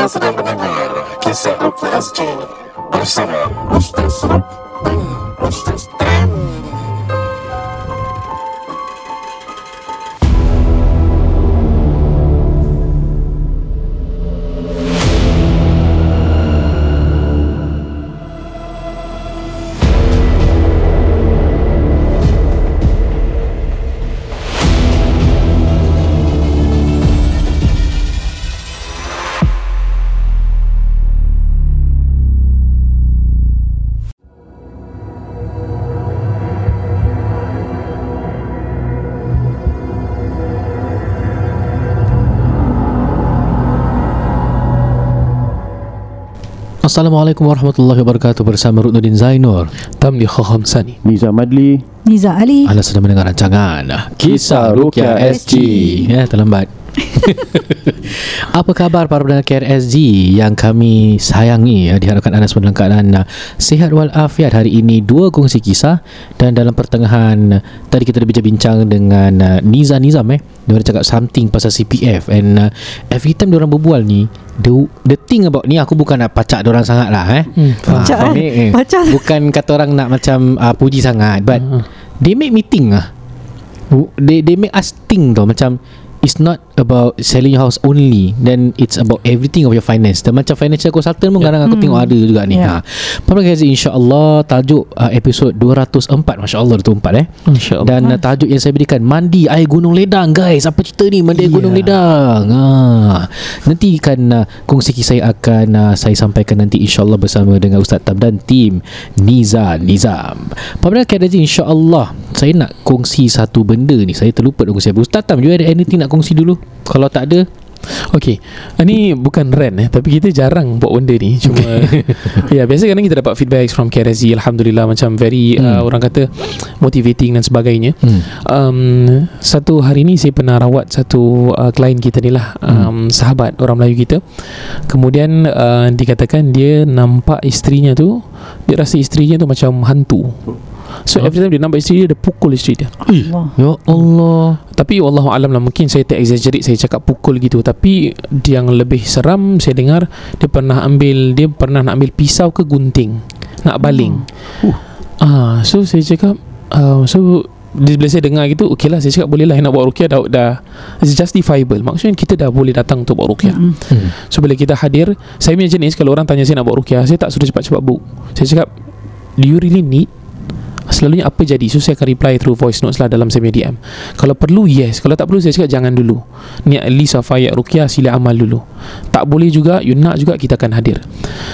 Anda sedang mendengar Kisah Ruki SG Bersama Ustaz Ruk Assalamualaikum warahmatullahi wabarakatuh bersama Ruknuddin Zainur Tamli Khamsani Niza Madli Niza Ali. Anda sedang mendengar rancangan Kisah Ruqyah SG. Ya terlambat. Apa khabar para pendengar KRSG yang kami sayangi ya, Diharapkan anda semua dalam keadaan uh, sihat walafiat? Hari ini dua kongsi kisah Dan dalam pertengahan uh, Tadi kita dah bincang-bincang dengan uh, Niza Nizam eh. Dia cakap something pasal CPF And uh, every time diorang berbual ni the, the thing about ni aku bukan nak pacak diorang sangat lah eh hmm, Ah, Pacak, eh? ni? Eh, Pacak. Bukan kata orang nak macam uh, puji sangat But Ah. they make me think ah. They they make us think tau macam it's not about selling your house only then it's about everything of your finance. Dan macam financial consultant pun kadang aku Hmm. tengok ada juga ni. Yeah. ha. Papa Gazi insya-Allah tajuk uh, episod 204 masya-Allah 204 eh. InsyaAllah. Dan uh, tajuk yang saya berikan mandi air gunung ledang guys. Apa cerita ni? Mandi air Yeah. gunung ledang. Ha. Nanti kan uh, kongsi kisah yang akan uh, saya sampaikan nanti insyaallah bersama dengan Ustaz Tam dan tim Niza Nizam. Pada Gazi insya-Allah saya nak kongsi satu benda ni. Saya terlupa nak kongsi Ustaz Tam you ada anything nak kongsi dulu kalau tak ada Okay Ini bukan rant eh Tapi kita jarang buat benda ni. Cuma Ya biasa kadang kita dapat feedback From KRSG Alhamdulillah Macam very Hmm. uh, Orang kata Motivating dan sebagainya. Hmm. um, Satu hari ni Saya pernah rawat Satu uh, klien kita ni lah um, Sahabat Orang Melayu kita. Kemudian uh, Dikatakan dia Nampak isterinya tu Dia rasa isterinya tu Macam hantu So Huh? every time dia nampak isteri dia Dia pukul isteri dia Allah. ya Allah Tapi wallahu alam lah mungkin saya terexaggerate saya cakap pukul gitu tapi yang lebih seram saya dengar dia pernah ambil dia pernah nak ambil pisau ke gunting nak baling. Hmm. Ah so saya cakap uh, so dia bila saya dengar gitu okey lah saya cakap boleh lah nak buat rukyah dah, dah it's justifiable maksudnya kita dah boleh datang untuk buat rukyah Mm-mm. hmm. so bila kita hadir saya punya jenis kalau orang tanya saya nak buat rukyah saya tak suruh cepat-cepat book saya cakap do you really need Selalunya apa jadi? So saya akan reply through voice notes lah Dalam saya punya DM Kalau perlu yes. Kalau tak perlu saya cakap jangan dulu. Ni at least of ayat rukyah Sila amal dulu. Tak boleh juga You nak juga kita akan hadir.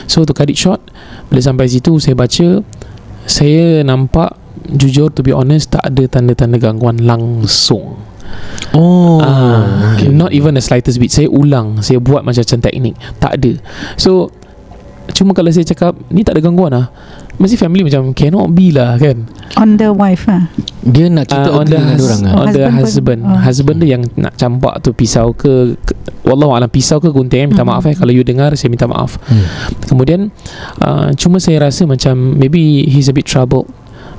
So to cut it short Bila sampai situ saya baca Saya nampak Jujur to be honest Tak ada tanda-tanda gangguan langsung. Oh. Ah, okay. Not even the slightest bit. Saya ulang Saya buat macam-macam teknik. Tak ada. So Cuma kalau saya cakap Ni tak ada gangguan lah Mesti family macam Cannot be lah kan On the wife ah. dia nak kita uh, On the, hus- orang on the Husband husband oh. Husband dia yang nak campak tu Pisau ke, ke Wallahualam Pisau ke gunting eh, Minta Mhm. maaf eh Kalau you dengar Saya minta maaf Hmm. Kemudian uh, Cuma saya rasa macam Maybe he's a bit troubled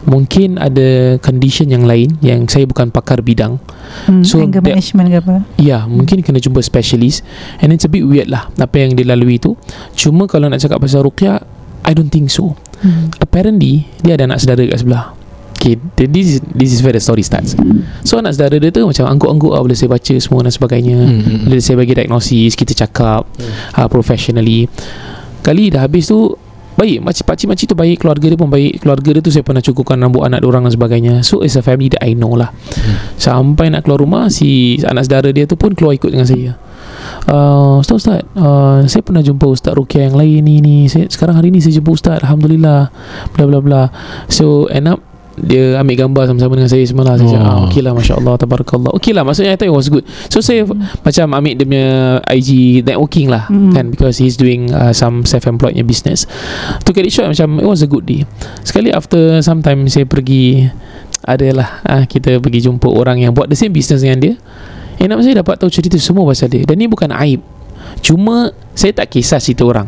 Mungkin ada condition yang lain Yang saya bukan pakar bidang Hmm, So, anger that- management ke apa? Ya mungkin kena jumpa specialist And it's a bit weird lah Apa yang dia lalui tu Cuma kalau nak cakap pasal Ruqyah I don't think so. Hmm. Apparently Dia ada anak saudara kat sebelah. Okay then this is, this is where the story starts. So anak saudara dia tu Macam angguk-angguk lah Bila saya baca semua dan sebagainya. Hmm, hmm, Bila saya bagi diagnosis Kita cakap uh, Professionally. Kali dah habis tu Baik makcik, Pakcik-makcik tu baik Keluarga dia pun baik. Keluarga dia tu saya pernah cukurkan Rambut anak dia orang dan sebagainya. So it's a family that I know lah. Sampai nak keluar rumah Si anak saudara dia tu pun Keluar ikut dengan saya uh, Ustaz Ustaz uh, Saya pernah jumpa Ustaz Rukia yang lain ni, ni. Saya, Sekarang hari ni saya jumpa Ustaz Alhamdulillah. Bla bla bla. So end up dia ambil gambar sama-sama dengan saya semua lah Saya Oh. cakap ah, okey lah Masya Allah Tabarakallah. Okey lah maksudnya I thought it was good. So saya macam ambil dia punya IG networking lah Hmm. kan Because he's doing uh, some self-employed business. To get it short macam It was a good day Sekali after some time Saya pergi Adalah ah, Kita pergi jumpa orang yang buat the same business dengan dia Yang nama saya dapat tahu cerita semua pasal dia Dan ni bukan aib Cuma Saya tak kisah cerita orang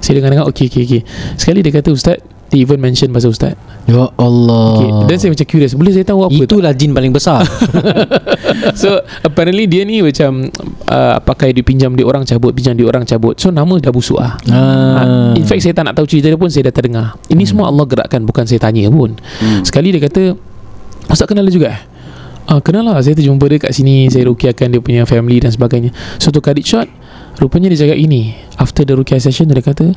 Saya dengar-dengar Okay okay okay Sekali dia kata Ustaz They even mention pasal ustaz Ya Allah okay. Dan saya macam curious Boleh saya tahu apa tak? Itulah jin paling besar So apparently dia ni macam uh, Pakai duit pinjam Dia orang cabut Pinjam dia orang cabut So nama dah busuk ah. ah. In fact saya tak nak tahu cerita dia pun Saya dah terdengar Ini semua Allah gerakkan Bukan saya tanya pun Hmm. Sekali dia kata Ustaz kenal dia juga eh? Ah, kenal lah Saya terjumpa dia kat sini Saya rukiahkan dia punya family dan sebagainya. So cut it short Rupanya dia cakap ini After the rukiah session Dia kata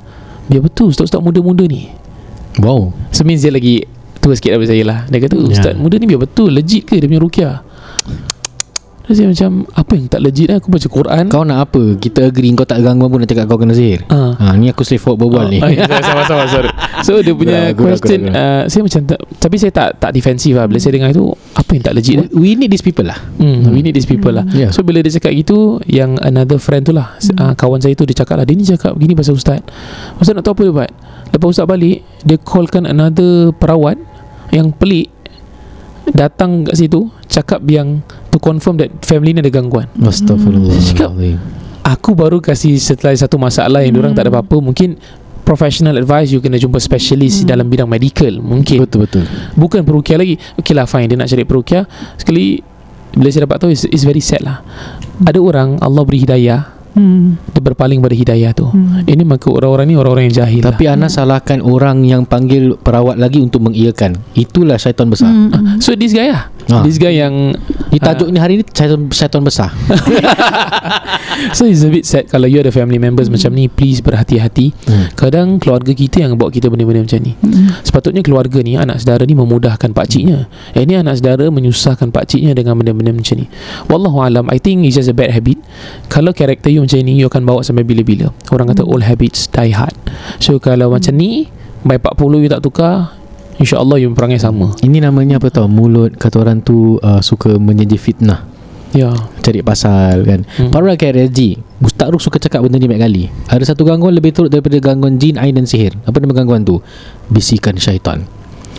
Dia betul Ustaz-ustaz muda-muda ni. Wow. So means dia lagi Tua sikit daripada saya lah. Dia kata Ya. Ustaz muda ni biar betul Legit ke dia punya rukiah Terus saya macam Apa yang tak legit lah Aku baca Quran Kau nak apa Kita agree Kau tak gangguan pun Nak cakap kau kena sihir Ah. ha, Ni aku straight forward berbual ni Oh, ya, Sama-sama sorry. So dia punya gurau, question gurau, uh, Saya macam tak, Tapi saya tak tak defensif lah Bila saya dengar itu Apa yang tak legit eh? We need these people lah Hmm, we need these people lah. Yeah. So bila dia cakap gitu, yang another friend tu lah, hmm. uh, kawan saya tu dia cakap lah, dia ni cakap gini pasal ustaz. Ustaz nak tahu apa dia buat? Lepas ustaz balik, dia callkan another perawat yang pelik datang kat situ cakap yang to confirm that family ni ada gangguan. Astagfirullahaladzim Aku baru kasih setelah satu masalah yang hmm. orang tak ada apa-apa, mungkin professional advice you kena jumpa specialist hmm. dalam bidang medical mungkin. Betul-betul bukan perukia lagi. Okey lah fine dia nak cari perukia sekali bila saya dapat tahu it's very sad lah. Ada orang Allah beri hidayah Hmm. dia berpaling pada hidayah tu Hmm. ini maka orang-orang ni orang-orang yang jahil Tapi Ana salahkan orang yang panggil perawat lagi untuk mengiyakan Itulah syaitan besar Hmm. lah. so this guy lah Ah. this guy yang Di tajuk ni hari ni syaitan, syaitan besar so it's a bit sad kalau you ada family members macam ni please berhati-hati Hmm. kadang keluarga kita yang bawa kita benda-benda macam ni Hmm. sepatutnya keluarga ni anak saudara ni memudahkan pakciknya eh ni anak saudara menyusahkan pakciknya dengan benda-benda macam ni wallahu alam i think it's just a bad habit kalau karakter you macam ni you akan bawa sampai bila-bila. Orang kata all habits die hard. So kalau macam ni by 40 you tak tukar InsyaAllah you perangai sama. Ini namanya apa tau? Mulut kata orang tu uh, Suka menjanji fitnah. Ya. Cari pasal kan? Hmm. hmm. Para KRSG Ustaz Ruk suka cakap benda ni banyak kali. Ada satu gangguan lebih teruk daripada gangguan jin, ain dan sihir. Apa nama gangguan tu? Bisikan syaitan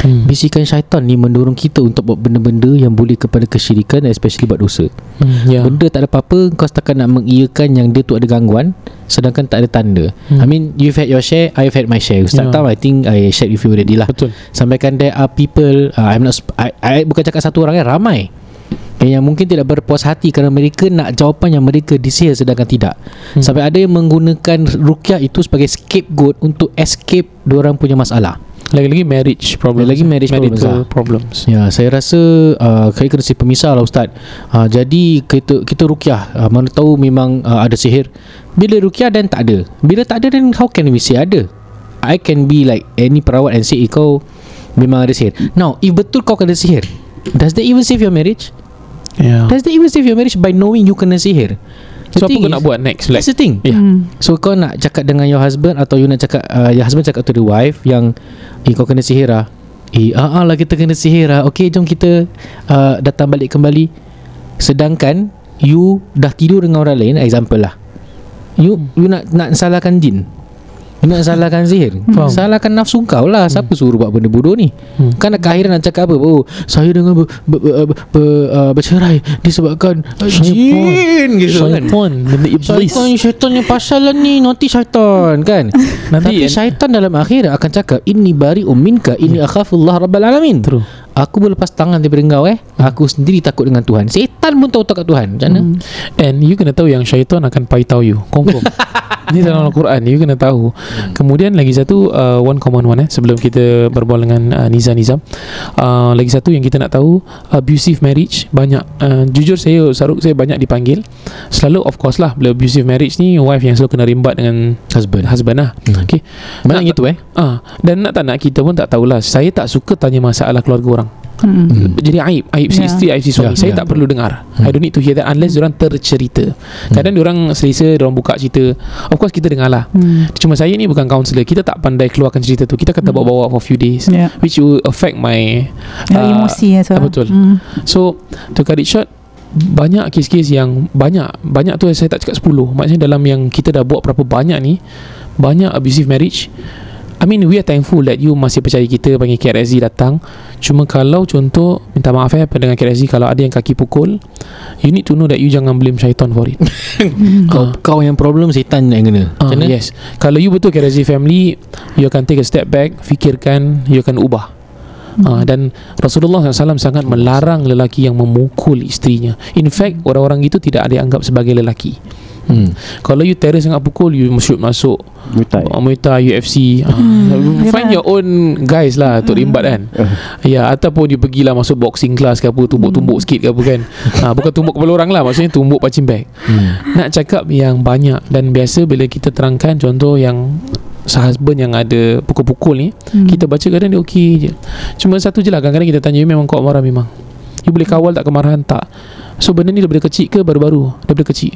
hmm. Bisikan syaitan ni mendorong kita untuk buat benda-benda yang boleh kepada kesyirikan especially buat dosa. hmm. Ya Benda tak ada apa-apa kau setakat nak mengiyakan yang dia tu ada gangguan sedangkan tak ada tanda. Hmm. I mean you've had your share, I've had my share. Ustaz Yeah. tahu I think I shared with you already lah. Betul Sampaikan there are people uh, I'm not I, I bukan cakap satu orang kan ramai yang mungkin tidak berpuas hati kerana mereka nak jawapan yang mereka disihir sedangkan tidak. Hmm. Sampai ada yang menggunakan rukyah itu sebagai scapegoat untuk escape diorang punya masalah. Lagi-lagi marriage problems Lagi-lagi marriage problems Marital lah. problems Ya, saya rasa uh, saya kena si pemisah lah Ustaz. Uh, jadi kita kita rukyah, uh, mana tahu memang uh, ada sihir. Bila rukyah dan tak ada. Bila tak ada then how can we say ada? I can be like any perawat and say eh, kau memang ada sihir. Now, if betul kau kena sihir, does that even save your marriage? Ya Does that even save your marriage by knowing you kena sihir? The So apa kau nak buat next Like That's the thing. Ya Hmm. So kau nak cakap dengan your husband atau you nak cakap uh, your husband cakap to the wife yang eh kau kena sihir lah. Eh ah ah lah kita kena sihir lah. Okey jom kita uh, datang balik kembali. Sedangkan you dah tidur dengan orang lain example lah. You you nak nak salahkan jin. Nak salahkan sihir. Faham. Salahkan nafsu kau lah. Siapa suruh buat benda bodoh ni? Hmm. Kan nak akhiran nak cakap apa? Oh, saya dengan ber, ber, ber, ber, uh, bercerai disebabkan uh, jin gitu kan. Syaitan Benda iblis Syaitan syaitan yang pasal lah ni Nanti syaitan kan Nanti Tapi syaitan dalam akhirat akan cakap Inni bari umminka Inni akhafullah rabbal alamin True Aku berlepas tangan daripada engkau eh. Aku sendiri takut dengan Tuhan. Syaitan pun tahu takut Tuhan Macam mana? Hmm. And you kena tahu yang syaitan akan paitau you. Confirm. Ini dalam Al-Quran You kena tahu. Kemudian lagi satu uh, One common one eh Sebelum kita berbual dengan uh, Niza Nizam. Uh, Lagi satu yang kita nak tahu Abusive marriage Banyak uh, Jujur saya Saruk saya banyak dipanggil. Selalu of course lah Bila abusive marriage ni Wife yang selalu kena rimbat dengan Husband. Husband lah. Hmm. Okay. Banyak Nak- gitu eh. Ah, Dan nak tak nak kita pun tak tahulah. Saya tak suka tanya masalah keluarga orang Hmm. Hmm. jadi aib aib si Ya. isteri aib si suami Ya, saya ya. tak perlu dengar Hmm. I don't need to hear that unless orang tercerita kadang orang selesa orang buka cerita of course kita dengar lah Hmm. cuma saya ni bukan counselor kita tak pandai keluarkan cerita tu kita kata Hmm. bawa-bawa for few days Ya. which will affect my Ya, uh, emosi ya so. betul. Hmm. so to cut it short banyak kes-kes yang banyak banyak tu saya tak cakap 10 maksudnya dalam yang kita dah buat berapa banyak ni banyak abusive marriage I mean we are thankful that you masih percaya kita panggil KRSZ datang. Cuma kalau contoh minta maaf eh pendengar KRSZ kalau ada yang kaki pukul you need to know that you jangan blame syaitan for it. Kau, kau yang problem Setan yang kena. Ah, Macam mana? yes. Kalau you betul KRSZ family you akan take a step back fikirkan you akan ubah Ah, dan Rasulullah SAW sangat melarang lelaki yang memukul isterinya. In fact, orang-orang itu tidak ada anggap sebagai lelaki. hmm. Kalau you terror sangat pukul, you should masuk Muay Thai uh, Muay Thai, UFC. Ah, find memang. your own guys lah untuk rimbat kan. Ya, ataupun you pergilah masuk boxing class ke apa, tumbuk-tumbuk sikit ke apa kan. Ha, bukan tumbuk kepala orang lah, maksudnya tumbuk punching bag. Hmm. Nak cakap yang banyak dan biasa bila kita terangkan contoh yang sehusband yang ada pukul-pukul ni Hmm. kita baca kadang dia okey je. Cuma satu je lah kadang-kadang kita tanya you memang kuat marah memang you boleh kawal tak kemarahan? Tak. So benda ni daripada kecil ke baru-baru? Daripada kecil.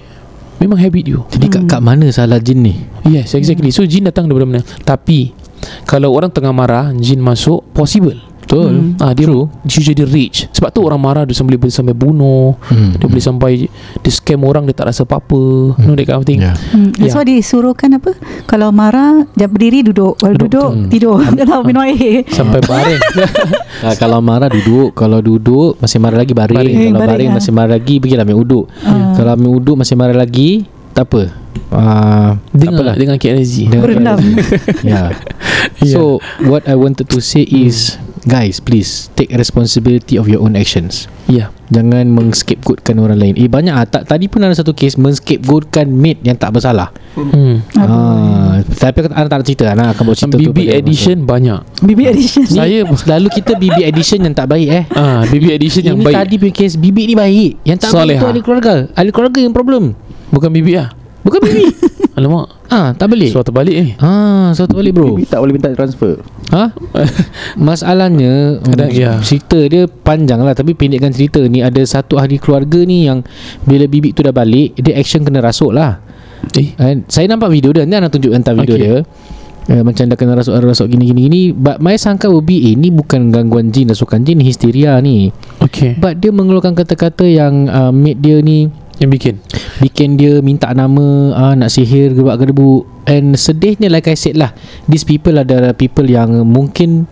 Memang habit you. Jadi kat, kat mana salah jin ni? Yes exactly. So jin datang daripada mana? Tapi kalau orang tengah marah jin masuk possible Betul. Ah dia True. dia jadi rich. Sebab tu orang marah dia boleh boleh sampai bunuh. Hmm. dia boleh sampai dia scam orang dia tak rasa apa-apa. You know that kind of thing. Yeah. Hmm, that's Ya. why disuruhkan apa? Kalau marah Dia berdiri duduk. Kalau Duduk. duduk, Hmm. Tidur. Kalau minum air. sampai baring. Ah, Kalau marah duduk. Kalau duduk Masih marah lagi baring, Baring. Kalau Baring, baring ah. masih marah lagi Pergilah ambil uduk. Ah. Kalau ambil uduk Masih marah lagi Tak apa. Uh, dengan dengan KNZ Berendam. Yeah. So what I wanted to say is Guys please Take responsibility of your own actions. Ya Jangan meng-scapegoatkan orang lain. Eh banyak ah. tak, Tadi pun ada satu kes Men-scapegoatkan mate yang tak bersalah. Hmm. ah, Tapi aku- anak tak nak cerita Anak akan bawa cerita tu BB pada edition banyak. BB edition Ni? Saya- Selalu kita BB edition yang tak baik eh. Ah BB edition yang Ini baik. tadi punya kes BB ni baik. Yang tak baik Soleha. tu ahli keluarga. Ahli keluarga yang problem. Bukan BB ah Bukan BB alamak. Ah, tak boleh suatu balik eh? Ah, satu balik bro. Bibi tak boleh minta transfer. Ha? Masalahnya Kadang, mm, ya. Cerita dia panjang lah. Tapi pendekkan cerita ni Ada satu ahli keluarga ni yang Bila bibik tu dah balik Dia action kena rasuk lah. Eh? And Saya nampak video dia. Nanti anak tunjuk hantar video Okay. dia? Uh, macam dah kena rasuk-rasuk gini-gini gini But my sangka will be Eh ni bukan gangguan jin Rasukan jin ni Histeria ni. Okay But dia mengeluarkan kata-kata Yang uh, mate dia ni yang bikin. Bikin dia minta nama uh, Nak sihir Gerbak gerbu And sedihnya like I said lah These people adalah people yang Mungkin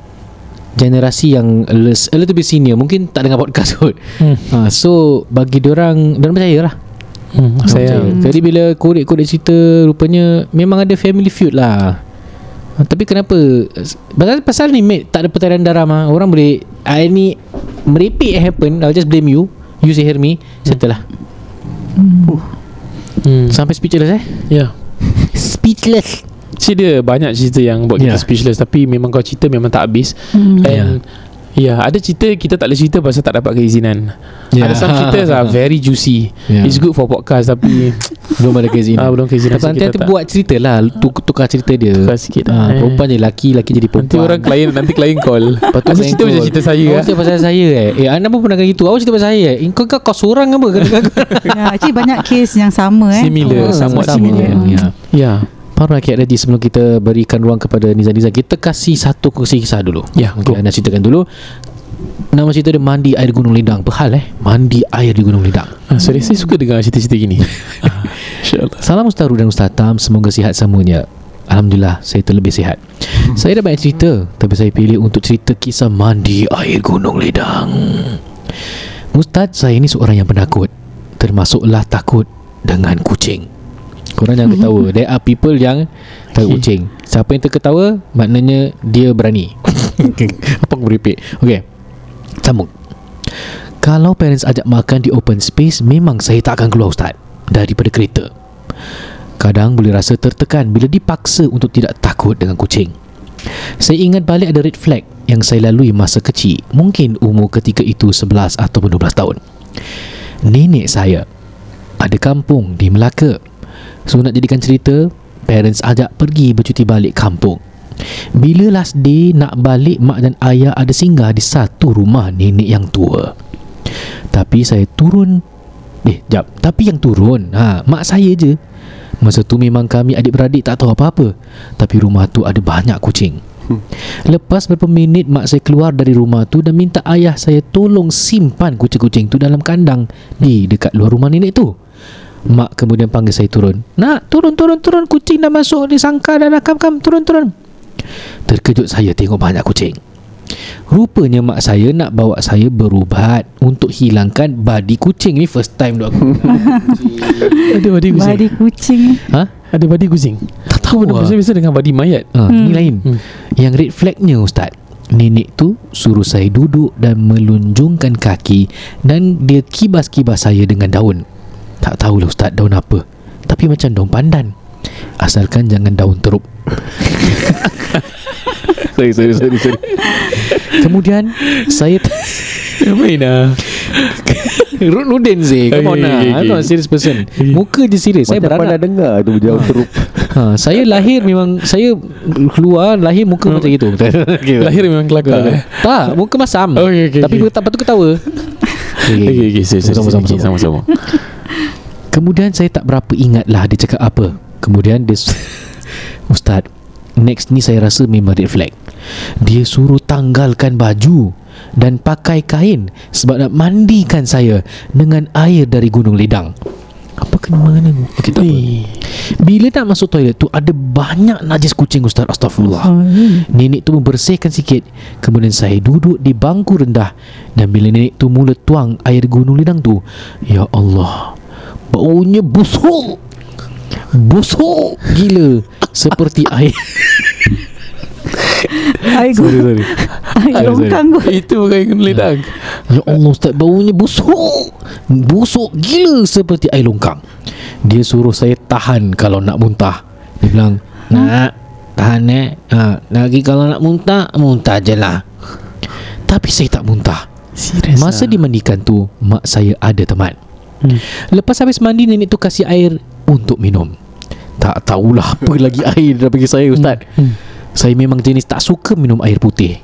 Generasi yang a lis- A little bit senior. Mungkin tak dengar podcast kot. Hmm. uh, So Bagi diorang Diorang percaya lah. Hmm. saya percaya. Jadi bila korek-korek cerita Rupanya Memang ada family feud lah. Uh, Tapi kenapa? Pasal, pasal ni mate Tak ada pertarian darah mah Orang boleh uh, Ni Merepek happen I'll just blame you. You sihir me Settle lah. hmm. Sampai speechless eh ya Speechless Si dia banyak cerita yang buat kita Ya. speechless tapi memang kau cerita memang tak habis. Hmm. And Ya, ada cerita kita tak boleh cerita pasal tak dapat keizinan. Ya. Ada some cerita are very juicy. Ya. It's good for podcast tapi Belum ada keizinan ah, belum keizinan. Tapi nanti kita nanti buat cerita lah Tuk, Tukar cerita dia Tukar sikit Ah, lah. Perempuan jadi laki Laki jadi perempuan Nanti orang klien nanti klien call. Lepas tu cerita macam cerita saya Awak ah. cerita pasal saya eh Eh anda pun pernah kata gitu Awak cerita pasal saya eh eh, Kau, kau, kau seorang apa ya, Actually banyak kes yang sama eh Similar, Ah, somewhat sama. similar. Ya. Ya. Para rakyat ready sebelum kita berikan ruang kepada Nizam-Nizam Kita kasih satu kongsi kisah dulu Ya, okay, go. Anda ceritakan dulu Nama cerita dia Mandi Air Gunung Lidang Pehal eh? Mandi air di Gunung Lidang Ah, sorry, saya suka dengar cerita-cerita gini. Ah, InsyaAllah. Salam Ustaz dan Ustaz Tam. Semoga sihat semuanya. Alhamdulillah Saya terlebih sihat. Saya dah banyak cerita Tapi saya pilih untuk cerita Kisah mandi air gunung ledang Ustaz saya ni seorang yang penakut. Termasuklah takut Dengan kucing. Korang jangan ketawa. There are people yang Takut Okay. kucing. Siapa yang terketawa Maknanya Dia berani. Apa aku beripik? Okay Sambung Kalau parents ajak makan di open space Memang saya tak akan keluar Ustaz Daripada kereta. Kadang boleh rasa tertekan Bila dipaksa untuk tidak takut dengan kucing. Saya ingat balik ada red flag Yang saya lalui masa kecil Mungkin umur ketika itu 11 ataupun 12 tahun. Nenek saya Ada kampung di Melaka. So nak jadikan cerita Parents ajak pergi bercuti balik kampung Bila last day nak balik Mak dan ayah ada singgah di satu rumah nenek yang tua. Tapi saya turun. Eh, jap. Tapi yang turun? Ha, Mak saya je. Masa tu memang kami adik-beradik tak tahu apa-apa. Tapi rumah tu ada banyak kucing. Lepas beberapa minit mak saya keluar dari rumah tu Dan minta ayah saya tolong simpan kucing-kucing tu dalam kandang Di dekat luar rumah nenek tu. Mak kemudian panggil saya turun. Nak turun turun turun. Kucing dah masuk di sangkar dan kam kam turun turun Terkejut saya tengok banyak kucing. Rupanya mak saya nak bawa saya berubat Untuk hilangkan badi kucing Ni first time aku. Ada badi kucing? Badi kucing. Ha? Ada badi kucing? Tak tahu Apa lah Biasa-biasa dengan badi mayat. Ha, Ni Hmm. lain? Hmm. Yang red flagnya Ustaz. Nenek tu suruh saya duduk dan melunjungkan kaki Dan dia kibas-kibas saya dengan daun. Tak tahulah Ustaz daun apa. Tapi macam daun pandan Asalkan jangan daun teruk. Sorry, sorry, sorry, sorry. Kemudian Saya Main lah Ruth Nudin sih Come on Okay, lah okay, I'm not a okay. serious person. Muka je serius Saya Macam pernah beranak dengar tu jauh teruk. Ha, Saya lahir memang Saya keluar Lahir muka macam gitu okay, Lahir memang kelakar. Eh? Tak. Muka masam. Okay, okay, Tapi okay. tak patut ketawa. Okay, Okay, okay, Sama-sama, sorry. Okay, sama-sama. Sama-sama Kemudian saya tak berapa ingat lah Dia cakap apa Kemudian dia Ustaz Next ni saya rasa memang red flag. Dia suruh tanggalkan baju Dan pakai kain Sebab nak mandikan saya Dengan air dari Gunung Ledang Apa kena mana okay, tak apa. Bila nak masuk toilet tu Ada banyak najis kucing Ustaz. Astaghfirullah. Oh, Nenek tu membersihkan sikit. Kemudian saya duduk di bangku rendah. Dan bila nenek tu mula tuang air gunung ledang tu Ya Allah Baunya busuk Busuk gila Seperti air. Air gu- sorry Air Sorry, longkang tu Itu bukan kena ledang Ya Allah Ustaz Baunya busuk. Busuk gila Seperti air longkang. Dia suruh saya tahan Kalau nak muntah. Dia bilang Nak Tahan eh. Ha, Lagi kalau nak muntah Muntah je lah. Tapi saya tak muntah. Serius Masa dimandikan tu Mak saya ada teman. Hmm. Lepas habis mandi Nenek tu kasih air Untuk minum Tak tahulah Apa lagi air Dia bagi saya Ustaz. Hmm. Saya memang jenis tak suka minum air putih.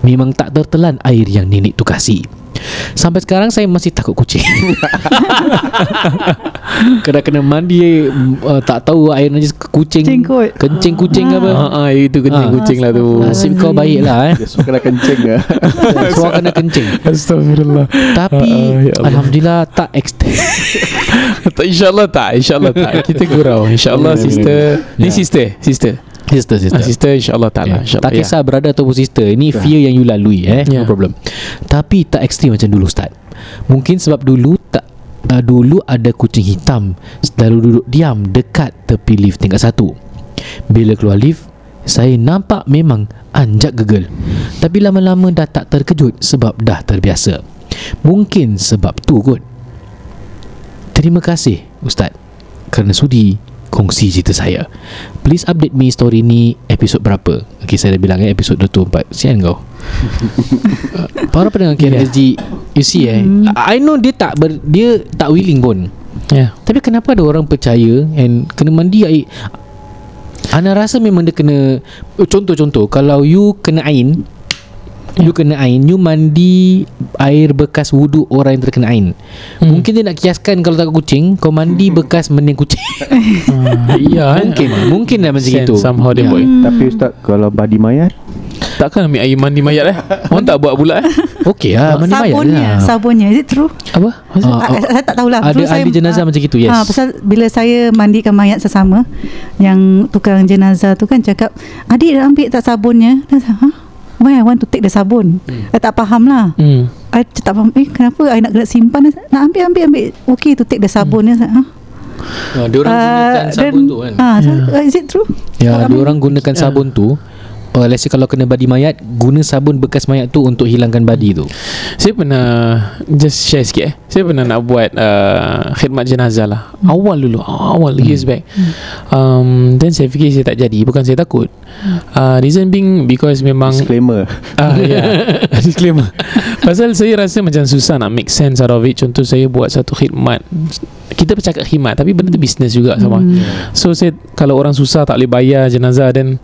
Memang tak tertelan air yang nenek tu kasih Sampai sekarang saya masih takut kucing. Kena kena mandi uh, Tak tahu air najis kucing. Kot. Kencing kucing ke apa? Ah, ah, itu kencing Ah. kucing lah tu. Nasib kau baik lah eh. Suka kena kencing lah. Suara kena kencing. Astagfirullah Tapi Ah, ah, ya. Alhamdulillah tak extend. Tak, InsyaAllah tak InsyaAllah tak. Kita gurau. InsyaAllah Ya, sister. Ni Ya. sister Sister Sister. Ah, sister insyaAllah tak lah Ya. InsyaAllah Tak kisah brother ataupun sister. Ini fear yang you lalui eh. Ya. No problem. Tapi tak ekstrim macam dulu Ustaz. Mungkin sebab dulu tak uh, Dulu ada kucing hitam. Selalu duduk diam Dekat tepi lift tingkat satu. Bila keluar lift Saya nampak memang Anjak gegel. Tapi lama-lama dah tak terkejut Sebab dah terbiasa. Mungkin sebab tu kot. Terima kasih Ustaz. Kerana sudi Kongsi cerita saya. Please update me story ni Episod berapa? Okay saya dah bilang eh Episod 24 Sian kau. Uh, Para pendengar KRSG You see eh I I know dia tak ber, Dia tak willing pun. Ya. Tapi kenapa ada orang percaya And kena mandi air? Ana rasa memang dia kena oh, Contoh-contoh Kalau you kena ain You kena ain You mandi Air bekas wuduk Orang yang terkena ain Hmm. Mungkin dia nak kiaskan Kalau tak kucing Kau mandi bekas mending kucing. Ya Mungkin Mungkin lah macam itu. Somehow dia Ya. buat. Tapi Ustaz Kalau badi mayat? Takkan ambil air mandi mayat eh? Orang tak buat pula eh? Okey lah Mandi mayat Sabunnya lah. Sabunnya. Is it true? Apa? Ah, Ah, saya tak tahulah. Ada saya- ahli jenazah ah, macam itu Yes. Ah, pasal bila saya mandikan mayat sesama Yang tukang jenazah tu kan cakap Adik dah ambil tak sabunnya? Dia kata, Hah? Why I want to take the sabun hmm. I tak faham lah Hmm. I tak faham Eh kenapa I nak kena simpan Nak ambil ambil ambil Okay to take the sabun hmm. huh? Ah, Dia orang gunakan sabun tu kan ah, yeah. Is it true? Ya, Ah, dia orang gunakan sabun tu. Uh, let's say kalau kena badi mayat, guna sabun bekas mayat tu untuk hilangkan badi tu. Saya pernah Just share sikit eh. Saya pernah nak buat uh, Khidmat jenazah lah. Hmm. Awal dulu Awal years back. Um, Then saya fikir saya tak jadi Bukan saya takut. Uh, Reason being Because memang Disclaimer. Ah ya. Disclaimer. Pasal saya rasa macam susah nak make sense out of it. Contoh saya buat satu khidmat. Kita bercakap khidmat Tapi benda tu business juga sama. Hmm. So saya Kalau orang susah tak boleh bayar jenazah Dan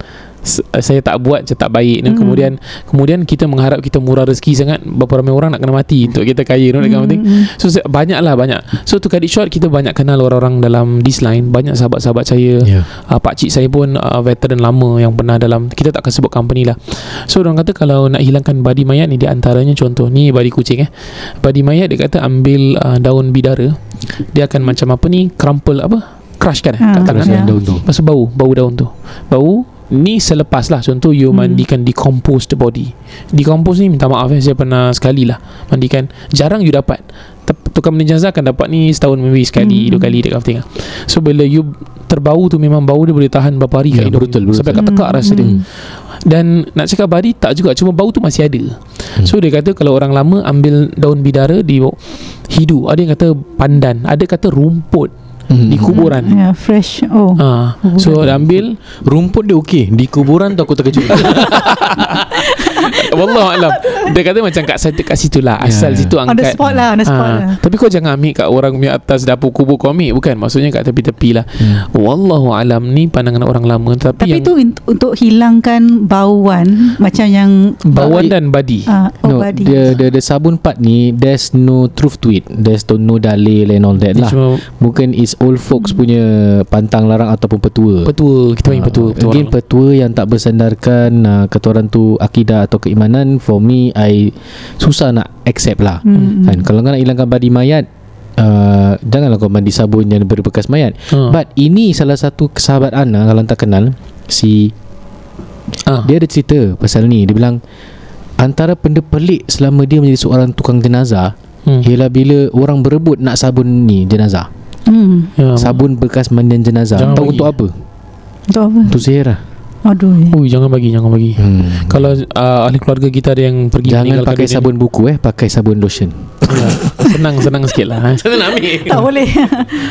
saya tak buat je tak baik dan Hmm. kemudian kemudian kita mengharap kita murah rezeki sangat berapa ramai orang nak kena mati untuk kita kaya you know, thing. Hmm. so saya, banyak lah banyak so to cut it short kita banyak kenal orang-orang dalam this line banyak sahabat-sahabat saya Ya. uh, pak cik saya pun uh, veteran lama yang pernah dalam kita tak akan sebut company lah so orang kata kalau nak hilangkan badi mayat ni di antaranya contoh ni badi kucing eh badi mayat dia kata ambil uh, daun bidara dia akan macam apa ni crumple apa crush kan eh, Ah, kat tangan ya. daun tu. Tu bau Bau daun tu Bau ni selepas lah contoh you Hmm. mandikan decomposed body decompose ni minta maaf eh saya pernah sekali lah mandikan jarang you dapat tukang mandi jenazah akan dapat ni setahun maybe sekali Hmm. dua kali thing lah. so bila you terbau tu memang bau dia boleh tahan berapa hari Ya, hidung betul, betul. sampai kat tekak Hmm. rasa dia Hmm. dan nak cakap bari tak juga cuma bau tu masih ada so dia kata kalau orang lama ambil daun bidara di hidu ada yang kata pandan ada kata rumput Hmm. di kuburan Ya, fresh. Oh. Ah, so dia ambil Rumput dia okey Di kuburan tu aku terkejut Wallah alam Dia kata macam kat, situ- kat situ lah Asal Ya. situ On the angkat spot lah, on the spot Ah, lah. Tapi kau jangan ambil kat orang punya atas dapur kubur kau ambil Bukan maksudnya kat tepi-tepi lah Hmm. Wallahu alam ni pandangan orang lama Tapi, Tapi yang itu untuk hilangkan bauan macam yang Bauan dan badi ah, oh, No, body. the, the the sabun part ni there's no truth to it. There's to no dalil and all that lah. Cuma Mungkin is old folks punya pantang larang ataupun petua. petua Kita panggil Ah, petua, petua Again orang. petua yang tak bersandarkan uh, kata orang tu akidah atau keimanan for me I susah nak accept lah. Hmm. Kan kalau kau nak hilangkan badi mayat uh, janganlah kau mandi sabun yang berbekas mayat. Ah. But ini salah satu sahabat Ana kalau tak kenal si Ah. dia ada cerita pasal ni dia bilang antara benda pelik selama dia menjadi seorang tukang jenazah Hmm. ialah bila orang berebut nak sabun ni jenazah. Hmm. Ya, Sabun bekas mandian jenazah. Jangan Tahu bagi. untuk apa? Untuk apa? Untuk sihir lah. Aduh. Ui, jangan bagi, jangan bagi. Hmm. Kalau uh, ahli keluarga kita ada yang pergi Jangan meninggalkan pakai dunia sabun buku eh Pakai sabun lotion. Ya, senang, senang sikit lah. eh. Senang nak ambil Tak boleh.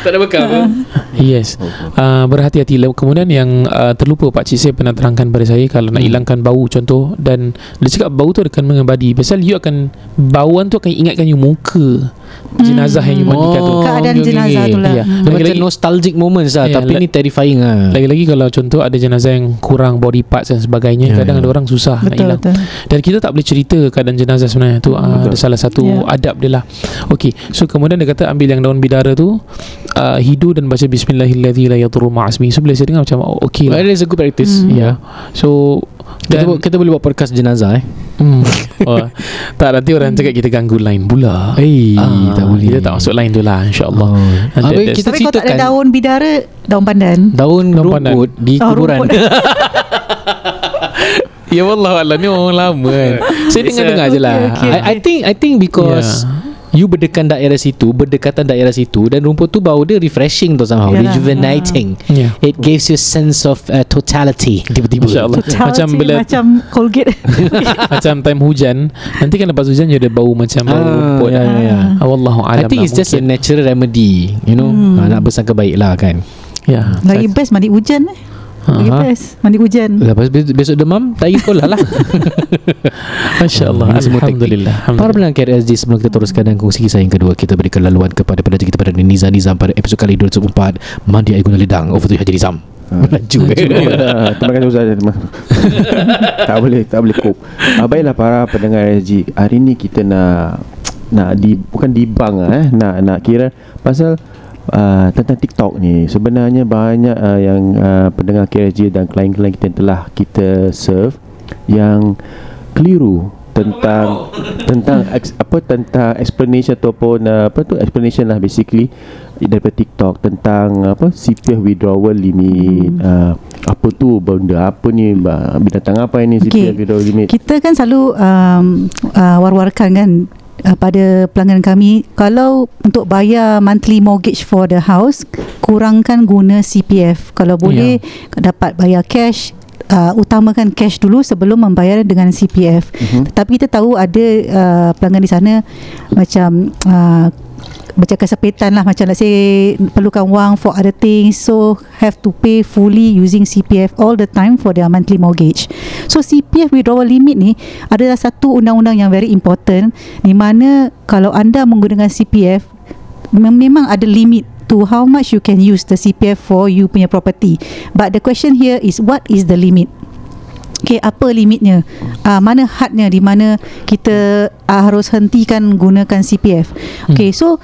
Tak ada bekal apa Yes uh, Berhati-hati Kemudian yang uh, terlupa Pak Cik saya pernah terangkan pada saya Kalau nak Hmm. hilangkan bau contoh Dan dia cakap bau tu akan mengabadi Pasal you akan Bauan tu akan ingatkan you muka Jenazah yang you mandikan tu Oh, Keadaan okey, okey, jenazah okey. tu lah. Ya. Hmm. Dia macam Lagi-lagi- nostalgic moments lah Ya, Tapi la- ni terrifying lah Lagi-lagi kalau contoh Ada jenazah yang kurang body parts dan sebagainya Ya, Kadang ya. ada orang susah nak Betul hilang betul. Dan kita tak boleh cerita keadaan jenazah sebenarnya tu uh, Betul. ada salah satu Ya. adab dia lah. Okey. So kemudian dia kata ambil yang daun bidara tu uh, hidu dan baca bismillahirrahmanirrahim la yadurru ma'asmi. So bila saya dengar macam oh, okey Well, lah. That is a good practice Hmm. Ya. So kita, dan, bu- kita boleh buat podcast jenazah eh hmm, oh, tak nanti orang cakap kita ganggu line pula. Eh Ah, tak boleh Kita tak masuk line tu lah insya-Allah. oh. That- Habis kita Tapi kalau tak ada daun bidara, daun pandan. Daun Daun pandan. rumput Di Oh, kuburan rumput. Ya Allah Allah ni orang lama kan. Saya dengar-dengar je lah. Okay, okay. I, I think I think because You berdekatan daerah situ Berdekatan daerah situ Dan rumput tu bau dia refreshing tu somehow Yalah. Rejuvenating Ya. It gives you sense of uh, totality Tiba-tiba. Totality Macam bila macam Colgate. macam time hujan, nanti kan lepas hujan dia ada bau macam bau Ah, rumput. ya, ya, ya. Ah, Wallahu I alam think lah, it's just a mungkin. natural remedy You know Hmm. ha, Nak bersangka baik lah kan Ya. Lagi best mandi hujan eh. Best mandi hujan. Lepas besok, demam Tak pergi sekolah lah. Masya Allah. Alhamdulillah. Para pendengar KRSG Sebelum kita teruskan Dan kongsi kisah yang kedua Kita berikan laluan kepada Pendaja kita pada Niza Nizam Pada episod kali 204 Mandi air guna ledang. Over to Haji Nizam. Laju eh. Ah, Terima kasih Ustaz. Tak boleh Tak boleh cope. Uh, Baiklah para pendengar SG Hari ni kita nak Nak di Bukan dibang lah eh. Nak nak kira Pasal uh, Tentang TikTok ni Sebenarnya banyak uh, Yang uh, Pendengar KSG Dan klien-klien kita Yang telah kita serve Yang Keliru tentang tentang ex, apa tentang explanation ataupun uh, apa tu explanation lah basically daripada TikTok tentang apa CPF withdrawal limit hmm. uh, apa tu benda apa ni binatang apa ini CPF Okey. withdrawal limit Kita kan selalu um, uh, war-warkan kan uh, pada pelanggan kami kalau untuk bayar monthly mortgage for the house kurangkan guna CPF kalau boleh dapat bayar cash uh, utamakan cash dulu sebelum membayar dengan CPF Mhm. tetapi kita tahu ada uh, pelanggan di sana macam uh, macam kesepitan lah. Macam let's say perlukan wang for other things. So have to pay fully using CPF all the time for their monthly mortgage. So CPF withdrawal limit ni adalah satu undang-undang yang very important. Di mana kalau anda menggunakan CPF mem- memang ada limit to how much you can use the CPF for you punya property. But the question here is what is the limit Okay, apa limitnya? Uh, mana hadnya di mana kita uh, harus hentikan gunakan CPF? Okay, so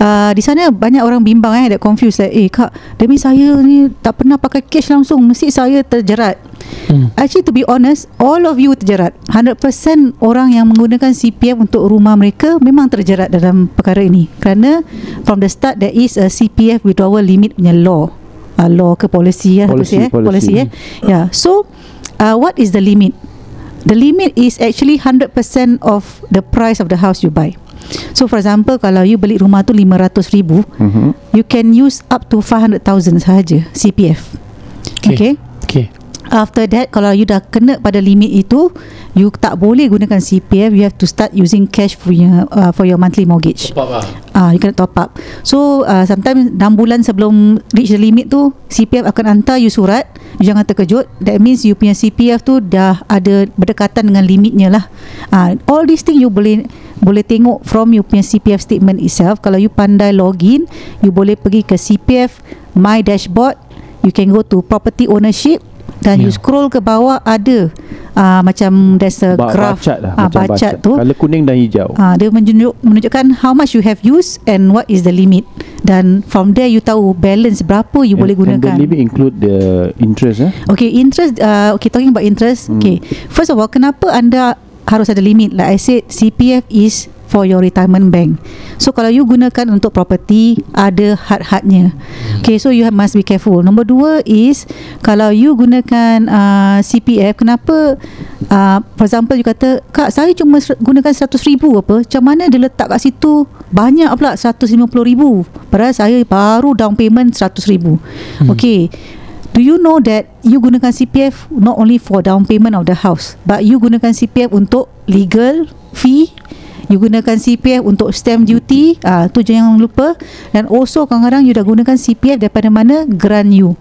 uh, di sana banyak orang bimbang eh, that confused like, eh kak, demi saya ni tak pernah pakai cash langsung, mesti saya terjerat. Hmm. Actually to be honest, all of you terjerat. 100% orang yang menggunakan CPF untuk rumah mereka memang terjerat dalam perkara ini. Kerana from the start there is a CPF withdrawal limit punya law. Uh, law ke policy ya Policy, sih, eh? policy. policy eh. Ya. So uh, what is the limit? The limit is actually 100% of the price of the house you buy. So for example kalau you beli rumah tu 500 ribu, Mhm. you can use up to 500,000 sahaja CPF. Okay. Okay. Okay After that kalau you dah kena pada limit itu, you tak boleh gunakan CPF, you have to start using cash for your uh, for your monthly mortgage. Top up lah Ah, you kena top up. So uh, sometimes 6 bulan sebelum reach the limit tu, CPF akan hantar you surat. You jangan terkejut. That means you punya CPF tu dah ada berdekatan dengan limitnya lah. Ah, all these thing you boleh boleh tengok from you punya CPF statement itself. Kalau you pandai login, you boleh pergi ke CPF My Dashboard. You can go to property ownership dan you Yeah. scroll ke bawah ada uh, macam there's a Ba- graph bacat lah ah, macam bacat tu Color kuning dan hijau Ah, dia menunjuk, menunjukkan how much you have used and what is the limit. Dan from there you tahu balance berapa you boleh And- And gunakan. the limit include the interest eh? Okay, interest. Uh, okay, talking about interest. Hmm. Okay, first of all, kenapa anda harus ada limit? Like I said, CPF is for your retirement bank. So kalau you gunakan untuk property, ada had-hadnya. Okay, so you have, must be careful. Nombor dua is kalau you gunakan uh, CPF, kenapa? Uh, for example, you kata, kak saya cuma gunakan 100 ribu apa? Macam mana dia letak kat situ banyak pula 150 ribu? Padahal saya baru down payment 100 ribu. Hmm. Okay. Do you know that you gunakan CPF not only for down payment of the house, but you gunakan CPF untuk legal fee, you gunakan CPF untuk stamp duty, ah tu jangan lupa dan also kadang-kadang you dah gunakan CPF daripada mana grant you.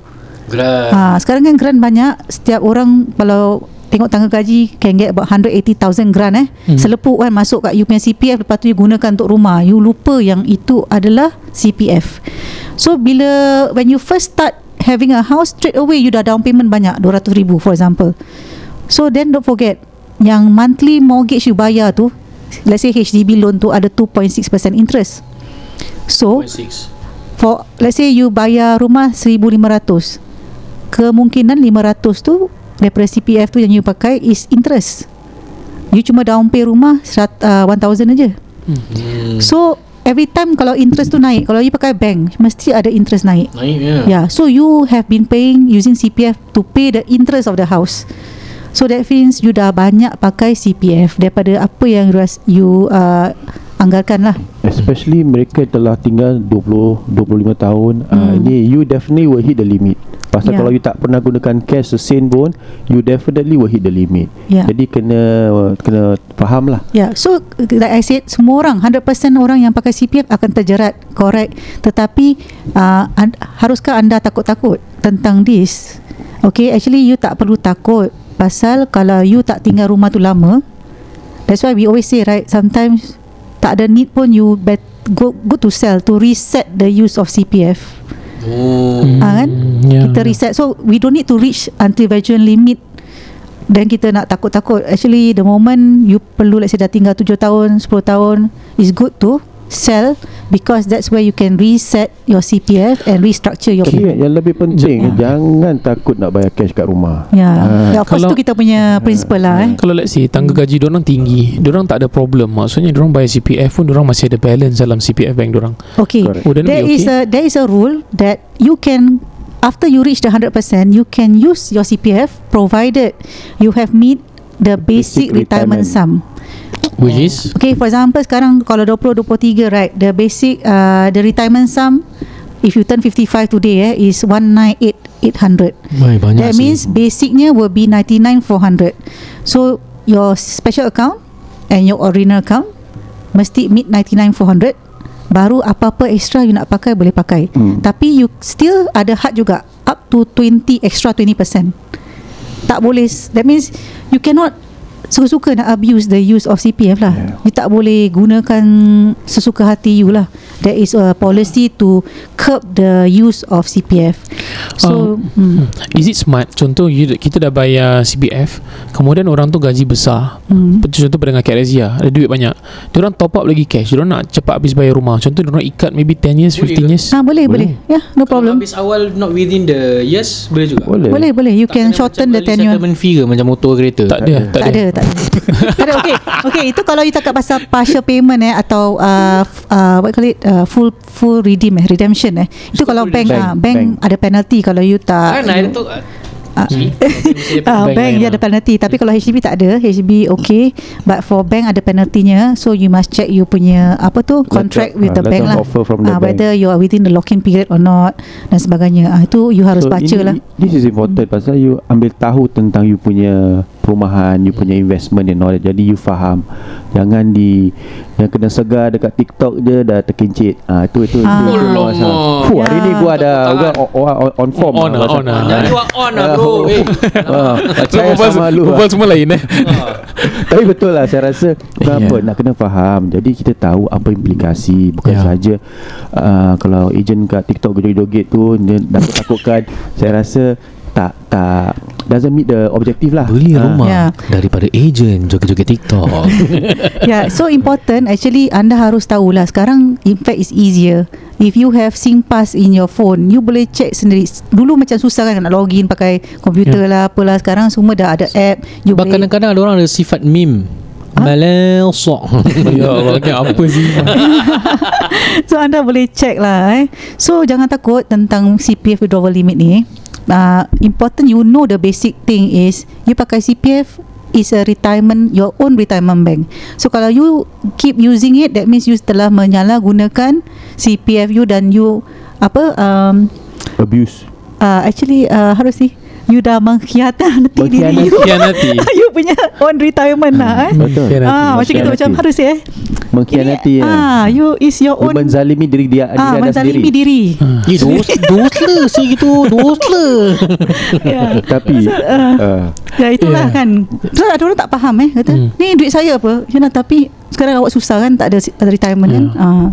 Gerak Ah sekarang kan grant banyak, setiap orang kalau tengok tangga gaji can get about 180,000 grant eh. Hmm. Hmm. Selepuk kan masuk kat you punya CPF lepas tu you gunakan untuk rumah. You lupa yang itu adalah CPF. So bila when you first start having a house straight away you dah down payment banyak 200,000 for example. So then don't forget yang monthly mortgage you bayar tu let's say HDB loan tu ada 2.6% interest. So 0.6 for let's say you bayar rumah 1500 kemungkinan 500 tu daripada CPF tu yang you pakai is interest. You cuma down pay rumah serat- uh, 1000 aja. Hmm. so every time kalau interest tu naik kalau you pakai bank mesti ada interest naik. Naik ya. Yeah so you have been paying using CPF to pay the interest of the house so that means you dah banyak pakai CPF daripada apa yang you uh, anggarkan lah Especially mereka telah tinggal 20 25 tahun hmm. uh, Hmm. Ini you definitely will hit the limit Pasal Yeah. kalau you tak pernah gunakan cash sesen pun You definitely will hit the limit yeah Jadi kena kena faham lah yeah, so like I said semua orang 100% orang yang pakai CPF akan terjerat, correct. Tetapi uh, an- haruskah anda takut-takut tentang this? Okay, actually you tak perlu takut pasal kalau you tak tinggal rumah tu lama. That's why we always say right, sometimes tak ada need pun you bet go go to sell to reset the use of CPF. Oh Ah, kan? yeah. Kita reset. So we don't need to reach until veteran limit dan kita nak takut-takut actually the moment you perlu let's say dah tinggal 7 tahun 10 tahun is good to sell because that's where you can reset your CPF and restructure your Tapi yang lebih penting Ja- Jangan takut nak bayar cash kat rumah Ya, Ah. yeah, of course Kalau- tu kita punya principle lah eh. Kalau let's say tangga gaji orang tinggi, orang tak ada problem. Maksudnya orang bayar CPF pun orang masih ada balance dalam CPF bank orang. Okay. Correct. Wouldn't There be is okay? a there is a rule that you can after you reach the 100% you can use your CPF provided you have meet the basic, Basic retirement, retirement. sum. Which is Okay, for example sekarang kalau 20 23 right, the basic uh, the retirement sum if you turn 55 today eh is 198800. Wai, banyak That sih. means basicnya will be 99400. So your special account and your ordinary account mesti meet 99400 baru apa-apa extra you nak pakai boleh pakai. Hmm. Tapi you still ada had juga up to 20 extra 20%. Tak boleh that means you cannot suka-suka nak abuse the use of CPF lah. Yeah. You tak boleh gunakan sesuka hati you lah. There is a policy to curb the use of CPF. So, hmm, Is it smart Contoh you, kita dah bayar CPF Kemudian orang tu gaji besar hmm. Contoh pendengar Kat Razia Ada duit banyak Diorang top up lagi cash Diorang nak cepat habis bayar rumah Contoh diorang ikat Maybe 10 years Boleh 15 ke? years Ah boleh Boleh. boleh. Ya, yeah, no Kalau problem. habis awal Not within the years Boleh juga Boleh Boleh boleh. You Tak can shorten the tenure. settlement fee ke Macam motor kereta Tak ada Tak ada, tak ada. Tak ada. Okay, okay. Itu kalau you cakap pasal partial payment eh atau uh, uh, what call it uh, full full redeem eh redemption eh. Itu kalau bank redemption. ah bank, Bank. ada penalty kalau you tak. Kan I you, tu Ah, See? Ah, Bank bank dia lah. ada penalty Tapi kalau HDB tak ada HDB okay But for bank ada penalty-nya So you must check you punya Apa tu Contract Letter- with ah, the bank lah of offer from the Ah, bank. Whether you are within the lock-in period or not Dan sebagainya ah, Itu you harus baca ini, lah This is important Pasal you ambil tahu Tentang you punya Perumahan You punya investment and all that Jadi you faham Jangan di Yang kena segar Dekat TikTok je Dah terkincit ah, Itu itu, Ah. itu, itu Alamak. masalah. Fuh, Hari Ya. ni gua ada gua tangan. on, on, on form On lah, on lah. Ah. Jangan lupa on lah bro Eh Ah, So Percaya perempuan, sama lu lah. semua lain eh Tapi betul lah Saya rasa Kenapa Ya. Nak kena faham Jadi kita tahu Apa implikasi Bukan Ya. saja uh, Kalau ejen kat TikTok Joget-joget tu Dia takut-takutkan Saya rasa Tak Tak Doesn't meet the objective lah Beli Ah. rumah Ya. Daripada ejen Joget-joget TikTok Yeah, so important actually anda harus tahulah sekarang in fact is easier. If you have SingPass in your phone, you boleh check sendiri. Dulu macam susah kan nak login pakai komputer lah apalah. Sekarang semua dah ada app. You Sebab boleh kadang-kadang ada orang ada sifat meme Malesok Ya Allah ni apa sih So anda boleh check lah eh. So jangan takut tentang CPF withdrawal limit ni. Uh, important you know the basic thing is you pakai CPF is a retirement your own retirement bank. So kalau you keep using it that means you telah menyalahgunakan CPF you dan you apa um, Abuse uh, actually uh, how to say you dah mengkhianati diri you. Mengkhianati. you punya own retirement lah eh. Betul Ah macam gitu macam to say eh. Mengkhianati Ini, ya. ah you is your You own menzalimi diri dia ah anda menzalimi sendiri diri. Eh dos dos le Si gitu Dos le Ya. Tapi uh, uh, Ya itulah Ya. kan So ada orang tak faham eh Kata Hmm. Ni duit saya apa Ya lah tapi Sekarang awak susah kan Tak ada, ada retirement kan Ya. ah.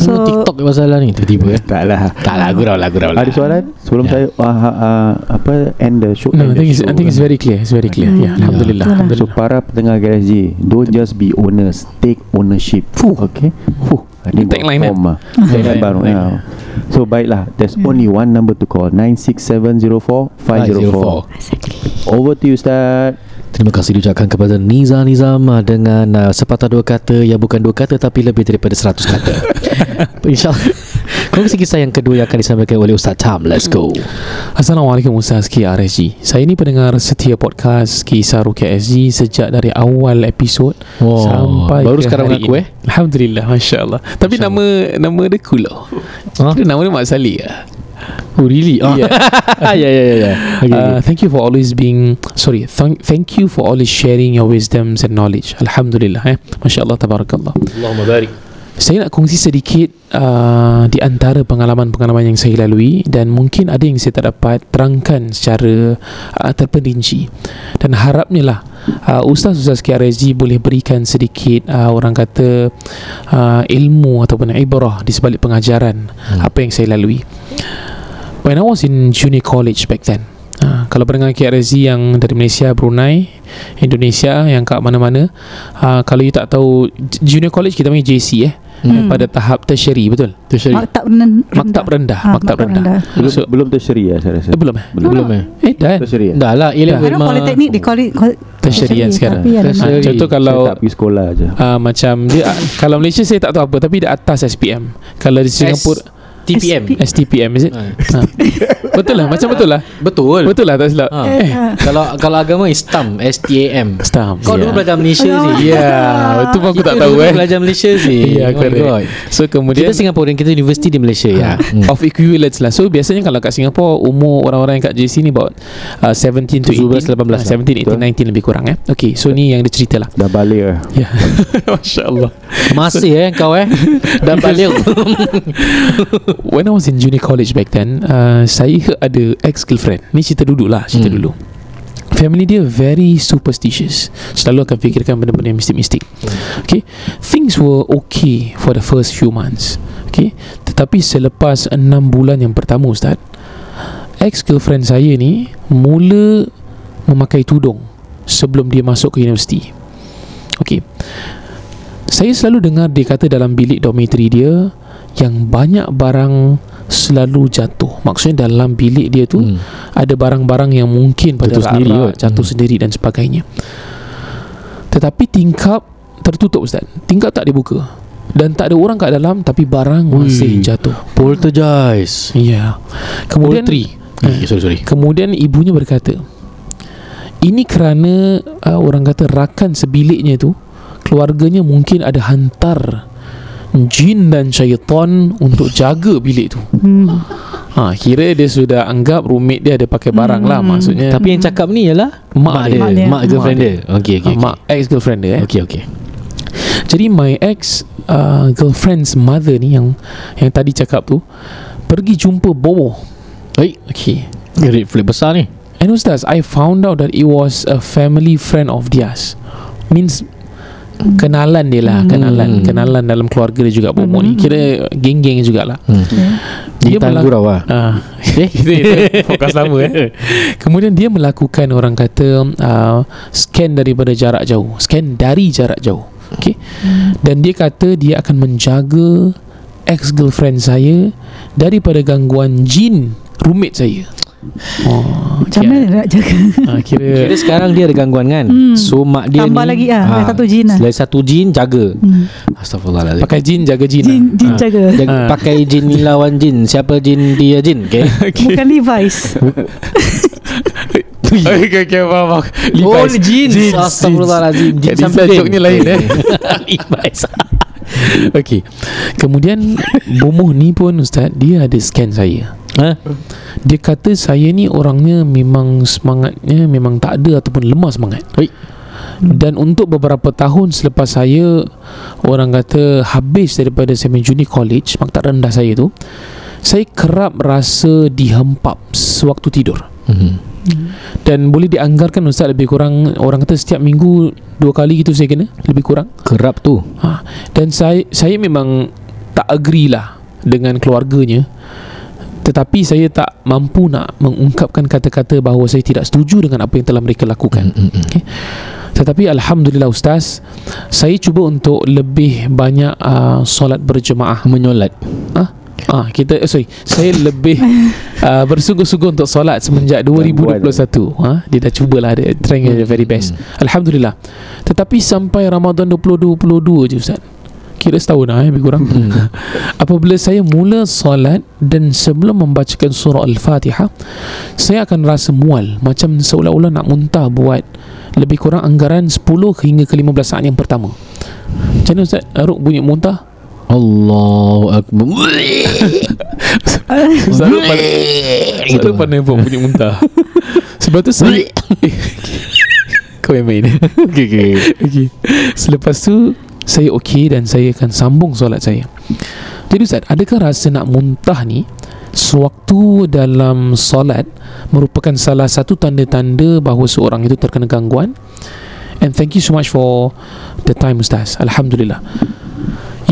So So TikTok ke masalah ni Tiba-tiba eh Tak lah Tak lah gurau lah gurau lah Ada soalan Sebelum Ya. saya uh, uh, Apa End the show No, I end the think it's, I show. think it's very clear. It's very clear. Hmm. Yeah, alhamdulillah. So alhamdulillah. para pendengar garage Don't just be owners Take ownership Fuh. Okay Fuh. Ini Tagline form lah Tagline, Tagline baru ya. So baiklah There's only one number to call 96704 504 Over to you Ustaz Terima kasih diucapkan kepada Niza Nizam ah, dengan uh, sepatah dua kata yang bukan dua kata tapi lebih daripada seratus kata. InsyaAllah. Kongsi kisah yang kedua yang akan disampaikan oleh Ustaz Tam. Let's go. Assalamualaikum Ustaz Ki RSG Saya ni pendengar setia podcast Kisah Rukia SG Sejak dari awal episod Wow, Sampai baru sekarang hari mengaku, ini. eh? Alhamdulillah Masya Allah Tapi Masya nama Nama dia cool lah Ha? Dia nama dia Mak Salih lah Oh really? Oh. Yeah. ya ya ya ya. Okay, uh, okay. Thank you for always being Sorry thank, thank you for always sharing Your wisdoms and knowledge Alhamdulillah eh Masya Allah Tabarakallah Allahumma barik. Saya nak kongsi sedikit uh, Di antara pengalaman-pengalaman yang saya lalui Dan mungkin ada yang saya tak dapat Terangkan secara uh, terperinci Dan harapnya lah uh, Ustaz-Ustaz KRSG boleh berikan sedikit uh, Orang kata uh, Ilmu ataupun ibrah Di sebalik pengajaran Hmm. Apa yang saya lalui When I was in junior college back then uh, Kalau pendengar KRSG yang dari Malaysia, Brunei Indonesia yang kat mana-mana uh, Kalau you tak tahu Junior college kita panggil JC eh Hmm. pada tahap tertiary betul? Tertiary. Maktab ren- rendah. Maktab rendah Ah, maktab rendah. Belum, So- belum tertiary ya saya rasa. Eh, belum eh? Belum, Belum eh? eh dah kan? Tertiary ya? Dah lah A I level know polytechnic they call it call, tertiary kan sekarang. Tertiary. Ah, contoh Saya kalau tak pergi sekolah je. Uh, macam dia kalau Malaysia saya tak tahu apa tapi di atas SPM kalau di Singapura TPM. SP. STPM is it ha. betul lah macam betul lah Betul. betul lah tak silap Ha. eh kalau kalau agama is STAM, STAM. Stam Kau dulu belajar Malaysia sih. Ya, itu pun aku tak tahu eh. Belajar Malaysia sih. Ya, Oh correct. God. So kemudian Kita Singaporean Kita universiti di Malaysia ya. Hmm. of equivalence lah. So biasanya kalau kat Singapore umur orang-orang yang kat JC ni about uh, 17 to 17, 18 18 lah. 17, 18, 19 lebih kurang eh. Okay, so ni yang dia cerita lah. Dah balik lah Ya. Masya-Allah. Masih eh kau eh. Dan balik. When I was in junior college back then, uh, saya ada ex-girlfriend. Ni cerita dulu lah, cerita Hmm. dulu. Family dia very superstitious. Selalu akan fikirkan benda-benda yang mistik-mistik. Okay? Things were okay For the first few months. Okay? Tetapi selepas 6 bulan yang pertama Ustaz Ex-girlfriend saya ni Mula Memakai tudung Sebelum dia masuk ke universiti. Okay? Saya selalu dengar dia kata dalam bilik dormitory dia Yang banyak barang Selalu jatuh Maksudnya dalam bilik dia tu Hmm. ada barang-barang yang mungkin pada Jatuh sendiri kot. jatuh Hmm. sendiri dan sebagainya. Tetapi tingkap tertutup Ustaz. Tingkap tak dibuka. Dan tak ada orang kat dalam tapi barang Ui. masih jatuh. Poltergeist. Ya. Kemudian Poultry. okay, Sorry sorry Kemudian ibunya berkata Ini kerana uh, Orang kata rakan sebiliknya tu Keluarganya mungkin ada hantar Jin dan syaitan Untuk jaga bilik tu. Hmm. ha, Kira dia sudah anggap Roommate dia ada pakai barang lah Hmm. Maksudnya. Tapi yang cakap ni ialah Mak Mak dia. dia. Mak dia. Mak girlfriend Mak dia. Okay okay, ah, Mak ex-girlfriend dia eh. Okay okay Jadi my ex uh, Girlfriend's mother ni Yang yang tadi cakap tu Pergi jumpa Bomo Oi. Okay Red flag besar ni. And Ustaz I found out that it was A family friend of theirs. Means Kenalan dia lah Kenalan Hmm. Kenalan dalam keluarga dia juga Bomo ni Kira geng-geng jugalah hmm. Dia Dia melak- gurau lah Ah, Eh kita, kita fokus lama eh. Kemudian dia melakukan orang kata uh, scan daripada jarak jauh, scan dari jarak jauh. Okey. Dan dia kata dia akan menjaga ex girlfriend saya daripada gangguan jin roommate saya. Oh, Macam mana nak jaga Ah, Kira kira sekarang dia ada gangguan kan Hmm. So mak dia Tambah ni lagi lah, ada satu jin lah. Selain satu jin Jaga Hmm. Astagfirullahaladzim pakai jin jaga jin. Jin, lah. jin Ah. jaga Jaga, Ah. Pakai jin ni lawan jin Siapa jin dia jin Okay Bukan Levi's Okay, okay, okay, faham, faham. Oh Levi's. jin Jeans, Astagfirullahaladzim Jin jeans. Kat sampai Lisa joke ni lain eh. Levi's Okey. Kemudian Bomoh ni pun ustaz dia ada scan saya. ha? Dia kata saya ni orangnya memang semangatnya memang tak ada ataupun lemah semangat. Oi. Dan untuk beberapa tahun selepas saya orang kata habis daripada semi junior college, maktab rendah saya tu, saya kerap rasa dihempap sewaktu tidur. Dan boleh dianggarkan ustaz lebih kurang orang kata setiap minggu dua kali gitu saya kena lebih kurang. Kerap tu Ha, dan saya saya memang tak agree lah dengan keluarganya. Tetapi saya tak mampu nak mengungkapkan kata-kata bahawa saya tidak setuju dengan apa yang telah mereka lakukan. Mm, mm, mm. Tetapi alhamdulillah ustaz, saya cuba untuk lebih banyak uh, solat berjemaah. Menyolat Ah kita eh, sorry, saya lebih uh, bersungguh-sungguh untuk solat semenjak 2021. Ha, dia dah cubalah dia trying the very best. Alhamdulillah. Tetapi sampai Ramadan 2022 je ustaz. Kira setahun lah eh, lebih kurang. Hmm. Apabila saya mula solat dan sebelum membacakan surah Al-Fatihah, saya akan rasa mual macam seolah-olah nak muntah buat lebih kurang anggaran 10 hingga ke 15 saat yang pertama. Macam mana Ustaz? Aruk bunyi muntah? Allahu Akbar. Selalu pandai Selalu pandai buat bunyi muntah. Sebab tu saya Kau yang main. Okay okay. Okay. Selepas tu Saya okey dan saya akan sambung solat saya. Jadi Ustaz Adakah rasa nak muntah ni Sewaktu dalam solat Merupakan salah satu tanda-tanda Bahawa seorang itu terkena gangguan? And thank you so much for The time Ustaz. Alhamdulillah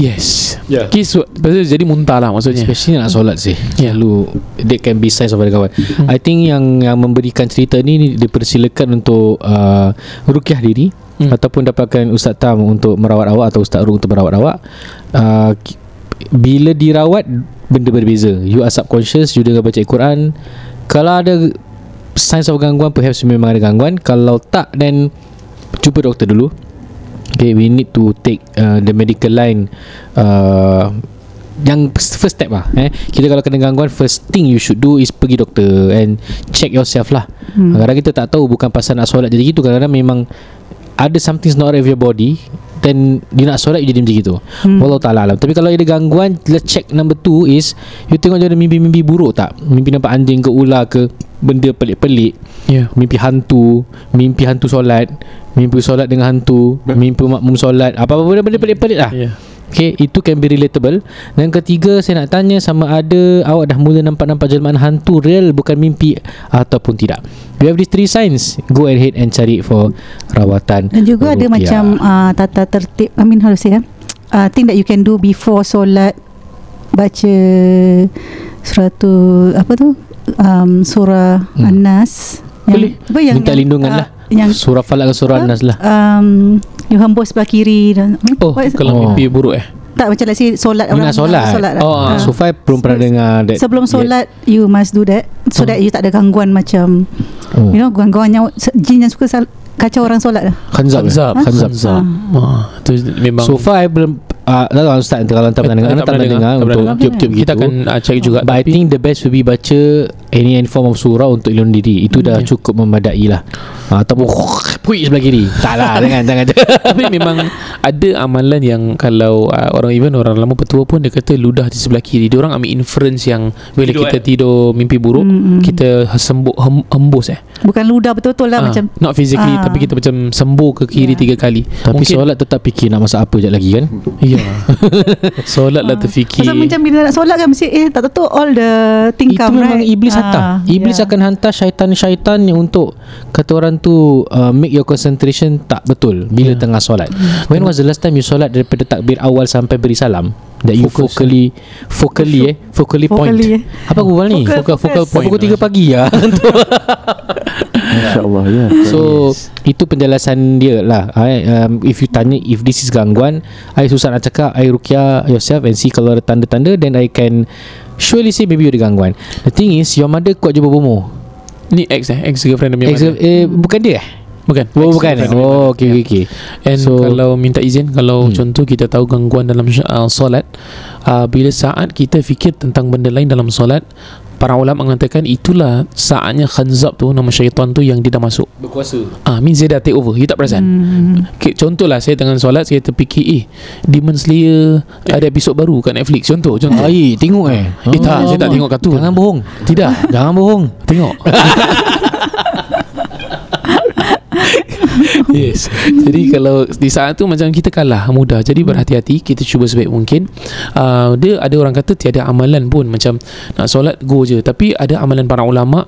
Yes. Yeah. Lepas tu jadi muntah lah maksudnya. Especially nak solat sih. Yeah. Lalu That can be signs of ada kawan. Hmm. I think yang Yang memberikan cerita ni ni Dipersilakan untuk uh, Rukiah diri Hmm. Ataupun dapatkan Ustaz Tam Untuk merawat awak Atau Ustaz Ru untuk merawat awak. Uh, Bila dirawat Benda berbeza. You are subconscious You dengar baca Al-Quran Kalau ada Signs of gangguan Perhaps memang ada gangguan. Kalau tak Then Jumpa doktor dulu Okay we need to take uh, The medical line uh, yang first step lah eh. Kita kalau kena gangguan first thing you should do is pergi doktor and check yourself lah. Hmm. kadang kita tak tahu bukan pasal nak solat jadi gitu. Kadang-kadang memang ada something's not right with your body then dia nak solat you jadi macam gitu. Hmm. Wallahu ta'ala alam. Tapi kalau ada gangguan let's check number two is you tengok dia ada mimpi-mimpi buruk tak? Mimpi nampak anjing ke ular ke benda pelik-pelik. Yeah mimpi hantu mimpi hantu solat mimpi solat dengan hantu mimpi makmum solat apa-apa benda-benda pelik-pelik lah. Yeah Okay, itu can be relatable. Dan ketiga, saya nak tanya sama ada awak dah mula nampak-nampak jelmaan hantu real bukan mimpi ataupun tidak. You have these three signs, go ahead and cari for rawatan. Dan juga ada ruqyah. macam uh, tata tertib I mean how to say ah? uh, Thing that you can do before solat Baca Surah tu Apa tu um, Surah Hmm. An-Nas Boleh. apa yang, Minta lindungan lah. Yang Surah Falak dan Surah Apa? An-Nas lah. um, You hembus sebelah kiri dan, Oh What kalau Oh. mimpi buruk eh Tak macam let's say solat Ingat solat. solat Oh, Ah. So far belum pernah Se- dengar that. Sebelum yet. solat You must do that So Oh. that you tak ada gangguan macam Oh. You know gangguan yang Jin yang suka sal- Kacau orang solat lah Khanzab. eh? Khanzab Khanzab. Khanzab ah, Tu memang So far I belum uh, tak tahu Ustaz kalau tak pernah dengar, Eh, tak pernah dengar tak untuk pernah dengar. tiup-tiup gitu. Kita akan uh, check juga But I think the best will be baca any any form of surah untuk ilmu diri itu dah Ya. cukup memadai lah ataupun puik sebelah kiri tak lah jangan jangan Tapi memang ada amalan yang kalau uh, orang even orang lama petua pun dia kata ludah di sebelah kiri. Dia orang ambil inference yang bila Tidur, kita eh? tidur mimpi buruk, Mm-mm. kita sembuh hem, hembus eh. Bukan ludah betul-betul lah Ah, macam not physically Ah. tapi kita macam sembuh ke kiri Ya. tiga kali. tapi Mungkin- solat tetap fikir nak masak apa sekejap lagi kan Ya. Solat lah terfikir. Pasal macam bila nak solat kan Mesti eh tak tahu all the thing itu come memang right iblis Ah, hantar iblis yeah. akan hantar syaitan-syaitan yang untuk kata orang tu uh, make your concentration tak betul bila Ya. tengah solat when was the last time you solat daripada takbir awal sampai beri salam that you Focus, focally focally eh? Focally point. Focally, eh. apa Google ni? Focal- focal point. pukul 3 pagi lah InsyaAllah ya. So itu penjelasan dia lah. I, um, If you tanya If this is gangguan I susah nak cakap I rukia yourself And see kalau ada tanda-tanda Then I can Surely say maybe you ada gangguan. The thing is Your mother kuat jumpa bomo. Ni ex eh? Ex girlfriend dia Ex, punya eh, Bukan dia eh Bukan? Oh bukan. punya Oh okay, Ya. okay. And So- kalau minta izin Kalau Hmm. contoh kita tahu gangguan dalam uh, solat uh, Bila saat kita fikir tentang benda lain dalam solat Para ulama mengatakan itulah saatnya khanzab tu Nama syaitan tu yang dia dah masuk. Berkuasa. Ah, means dia dah take over. You tak perasan? Hmm. Okay, contohlah saya tengah solat Saya terfikir Eh Demon Slayer Ada episod baru kat Netflix. Contoh contoh. Baik tengok eh. Eh tak Saya tak tengok kartun. Jangan bohong. Tidak. Jangan bohong. Tengok Yes. Jadi kalau Di saat tu macam kita kalah Mudah. Jadi berhati-hati Kita cuba sebaik mungkin. Uh, Dia ada orang kata Tiada amalan pun. Macam Nak solat Go je. Tapi ada amalan para ulama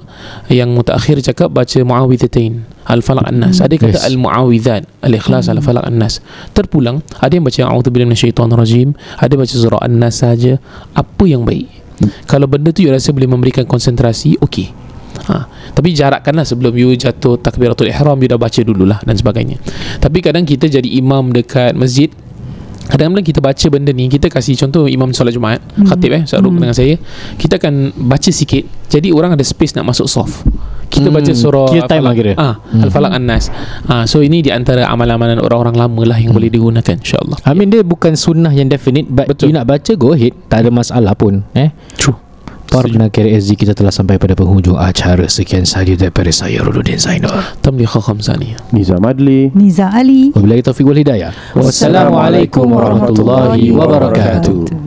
Yang mutakhir cakap Baca Muawwidhatain Al-Falaq An-Nas. Ada kata Yes. Al-Muawwidhat Al-Ikhlas Al-Falaq An-Nas. Terpulang Ada yang baca A'udzubillahi minasyaitonirrajim Ada baca surah An-Nas saja. Apa yang baik? Kalau benda tu you rasa boleh memberikan konsentrasi Okey Ha. Tapi jarakkanlah sebelum you jatuh takbiratul ihram you dah baca dululah dan sebagainya. Tapi kadang kita jadi imam dekat masjid Kadang-kadang kita baca benda ni Kita kasih contoh Imam solat Jumaat Hmm. Khatib eh Syahrul Hmm. dengan saya Kita akan baca sikit Jadi orang ada space nak masuk soft Kita Hmm, baca surah kill time lah kira. ah, Hmm. Al-Falaq An-Nas ah, So ini di antara amalan-amalan orang-orang lama lah Yang Hmm. boleh digunakan InsyaAllah I mean dia bukan sunnah yang definite But Betul. you nak baca Go ahead Tak ada masalah pun eh True Para pendengar SG kita telah sampai pada penghujung acara. Sekian sahaja daripada saya Rududin Zainal. Tamliha khamsani Nizam Adli Niza Ali. Wabillahi taufiq wal hidayah. Wassalamualaikum warahmatullahi wabarakatuh